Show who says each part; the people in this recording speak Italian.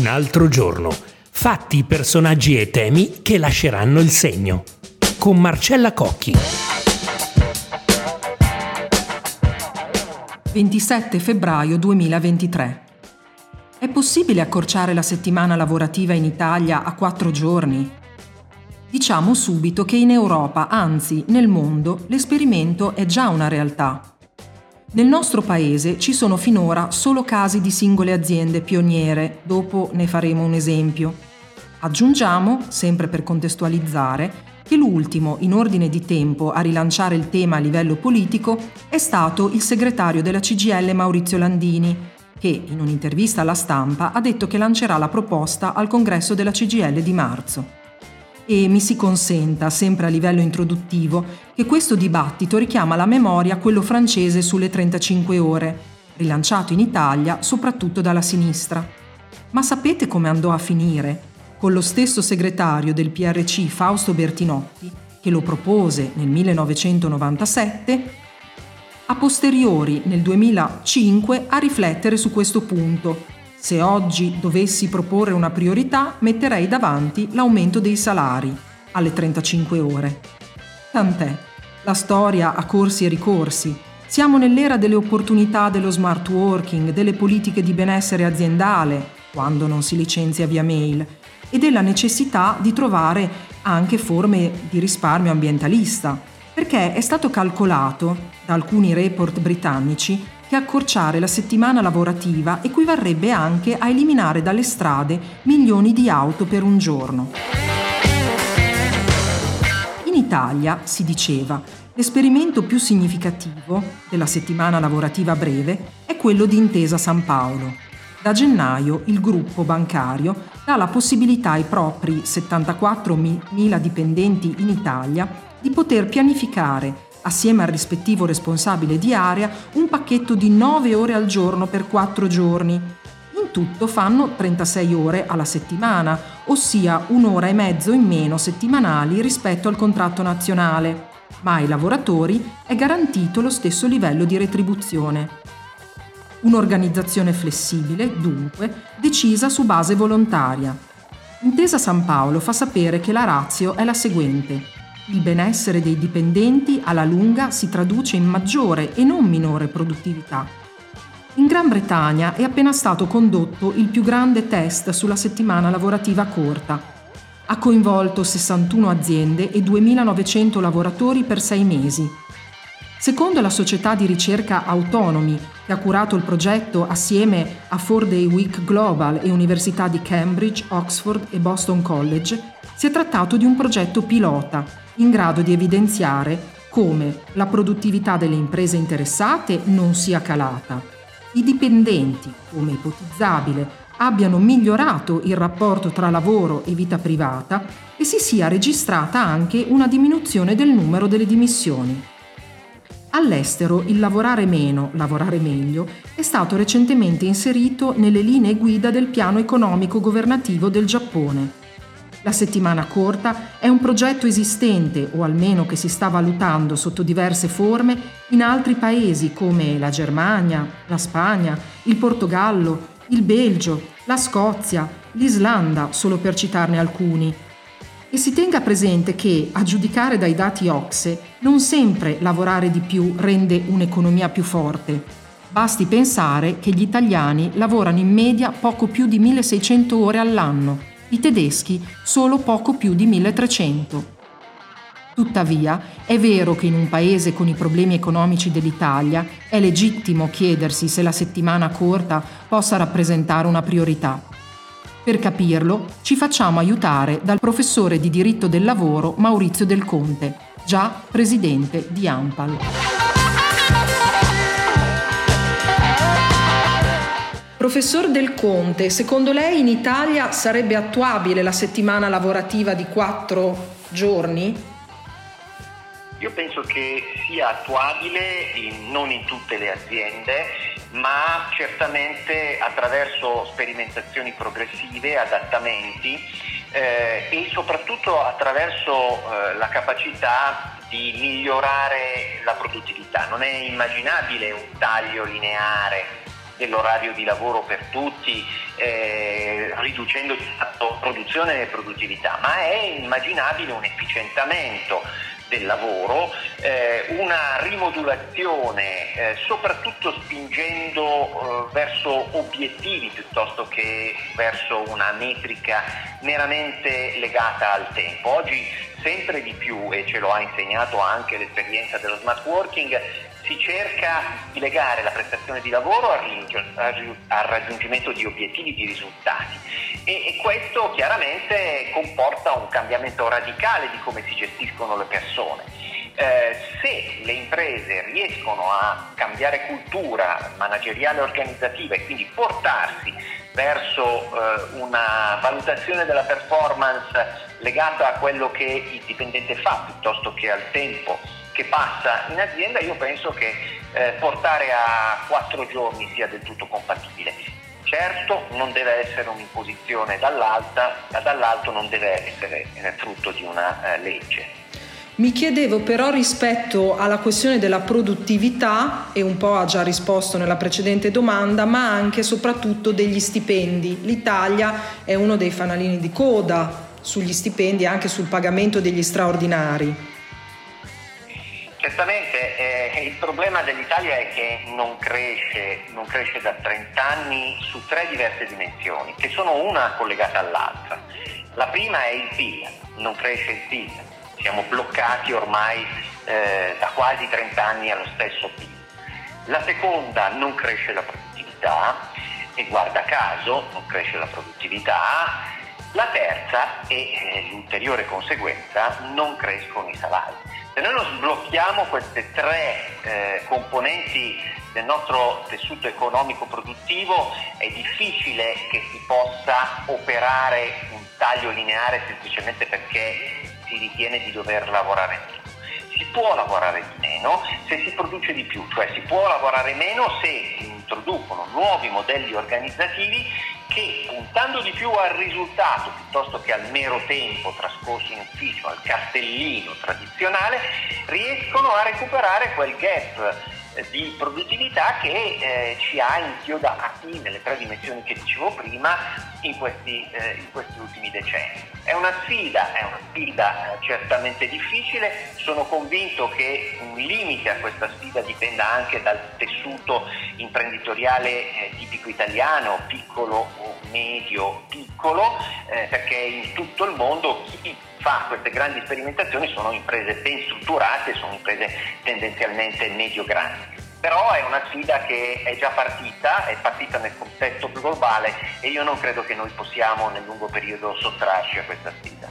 Speaker 1: Un altro giorno. Fatti, personaggi e temi che lasceranno il segno. Con Marcella Cocchi.
Speaker 2: 27 febbraio 2023. È possibile accorciare la settimana lavorativa in Italia a quattro giorni? Diciamo subito che in Europa, anzi nel mondo, l'esperimento è già una realtà. Nel nostro paese ci sono finora solo casi di singole aziende pioniere, dopo ne faremo un esempio. Aggiungiamo, sempre per contestualizzare, che l'ultimo in ordine di tempo a rilanciare il tema a livello politico è stato il segretario della CGL Maurizio Landini, che in un'intervista alla stampa ha detto che lancerà la proposta al congresso della CGL di marzo e mi si consenta, sempre a livello introduttivo, che questo dibattito richiama la memoria quello francese sulle 35 ore, rilanciato in Italia soprattutto dalla sinistra. Ma sapete come andò a finire? Con lo stesso segretario del PRC Fausto Bertinotti, che lo propose nel 1997, a posteriori nel 2005 a riflettere su questo punto se oggi dovessi proporre una priorità, metterei davanti l'aumento dei salari alle 35 ore. Tant'è, la storia ha corsi e ricorsi. Siamo nell'era delle opportunità dello smart working, delle politiche di benessere aziendale, quando non si licenzia via mail, e della necessità di trovare anche forme di risparmio ambientalista, perché è stato calcolato da alcuni report britannici che accorciare la settimana lavorativa equivarrebbe anche a eliminare dalle strade milioni di auto per un giorno. In Italia, si diceva, l'esperimento più significativo della settimana lavorativa breve è quello di Intesa San Paolo. Da gennaio il gruppo bancario dà la possibilità ai propri 74.000 dipendenti in Italia di poter pianificare assieme al rispettivo responsabile di area, un pacchetto di 9 ore al giorno per 4 giorni. In tutto fanno 36 ore alla settimana, ossia un'ora e mezzo in meno settimanali rispetto al contratto nazionale, ma ai lavoratori è garantito lo stesso livello di retribuzione. Un'organizzazione flessibile, dunque, decisa su base volontaria. Intesa San Paolo fa sapere che la razio è la seguente. Il benessere dei dipendenti alla lunga si traduce in maggiore e non minore produttività. In Gran Bretagna è appena stato condotto il più grande test sulla settimana lavorativa corta. Ha coinvolto 61 aziende e 2.900 lavoratori per sei mesi. Secondo la società di ricerca Autonomy, che ha curato il progetto assieme a Four Day Week Global e Università di Cambridge, Oxford e Boston College, si è trattato di un progetto pilota in grado di evidenziare come la produttività delle imprese interessate non sia calata, i dipendenti, come ipotizzabile, abbiano migliorato il rapporto tra lavoro e vita privata e si sia registrata anche una diminuzione del numero delle dimissioni. All'estero il lavorare meno, lavorare meglio è stato recentemente inserito nelle linee guida del piano economico governativo del Giappone la settimana corta è un progetto esistente o almeno che si sta valutando sotto diverse forme in altri paesi come la Germania, la Spagna, il Portogallo, il Belgio, la Scozia, l'Islanda, solo per citarne alcuni. E si tenga presente che, a giudicare dai dati OXE, non sempre lavorare di più rende un'economia più forte. Basti pensare che gli italiani lavorano in media poco più di 1600 ore all'anno i tedeschi solo poco più di 1300. Tuttavia, è vero che in un paese con i problemi economici dell'Italia è legittimo chiedersi se la settimana corta possa rappresentare una priorità. Per capirlo, ci facciamo aiutare dal professore di diritto del lavoro Maurizio Del Conte, già presidente di AMPAL. Professor Del Conte, secondo lei in Italia sarebbe attuabile la settimana lavorativa di quattro giorni?
Speaker 3: Io penso che sia attuabile in, non in tutte le aziende, ma certamente attraverso sperimentazioni progressive, adattamenti eh, e soprattutto attraverso eh, la capacità di migliorare la produttività. Non è immaginabile un taglio lineare dell'orario di lavoro per tutti, eh, riducendo la produzione e produttività, ma è immaginabile un efficientamento del lavoro, eh, una rimodulazione eh, soprattutto spingendo eh, verso obiettivi piuttosto che verso una metrica meramente legata al tempo. Oggi sempre di più, e ce lo ha insegnato anche l'esperienza dello smart working, si cerca di legare la prestazione di lavoro al raggiungimento di obiettivi, di risultati e, questo chiaramente comporta un cambiamento radicale di come si gestiscono le persone. Eh, se le imprese riescono a cambiare cultura manageriale organizzativa e quindi portarsi verso eh, una valutazione della performance legata a quello che il dipendente fa piuttosto che al tempo che passa in azienda, io penso che eh, portare a quattro giorni sia del tutto compatibile. Certo non deve essere un'imposizione dall'alto, non deve essere eh, frutto di una eh, legge.
Speaker 2: Mi chiedevo però rispetto alla questione della produttività, e un po' ha già risposto nella precedente domanda, ma anche e soprattutto degli stipendi. L'Italia è uno dei fanalini di coda sugli stipendi e anche sul pagamento degli straordinari.
Speaker 3: Certamente eh, il problema dell'Italia è che non cresce, non cresce da 30 anni su tre diverse dimensioni, che sono una collegata all'altra. La prima è il PIL, non cresce il PIL, siamo bloccati ormai eh, da quasi 30 anni allo stesso PIL. La seconda non cresce la produttività e guarda caso non cresce la produttività. La terza e eh, l'ulteriore conseguenza non crescono i salari. Se noi non sblocchiamo queste tre eh, componenti del nostro tessuto economico produttivo è difficile che si possa operare un taglio lineare semplicemente perché si ritiene di dover lavorare meno. Si può lavorare di meno se si produce di più, cioè si può lavorare meno se si introducono nuovi modelli organizzativi che puntando di più al risultato piuttosto che al mero tempo trascorso in ufficio, al cartellino tradizionale, riescono a recuperare quel gap eh, di produttività che eh, ci ha inchiodati nelle tre dimensioni che dicevo prima in questi, eh, in questi ultimi decenni. È una sfida, è una sfida eh, certamente difficile, sono convinto che un limite a questa sfida dipenda anche dal tessuto imprenditoriale eh, tipico italiano, piccolo o medio piccolo, eh, perché in tutto il mondo chi fa queste grandi sperimentazioni sono imprese ben strutturate, sono imprese tendenzialmente medio-grandi. Però è una sfida che è già partita, è partita nel contesto globale e io non credo che noi possiamo nel lungo periodo sottrarci a questa sfida.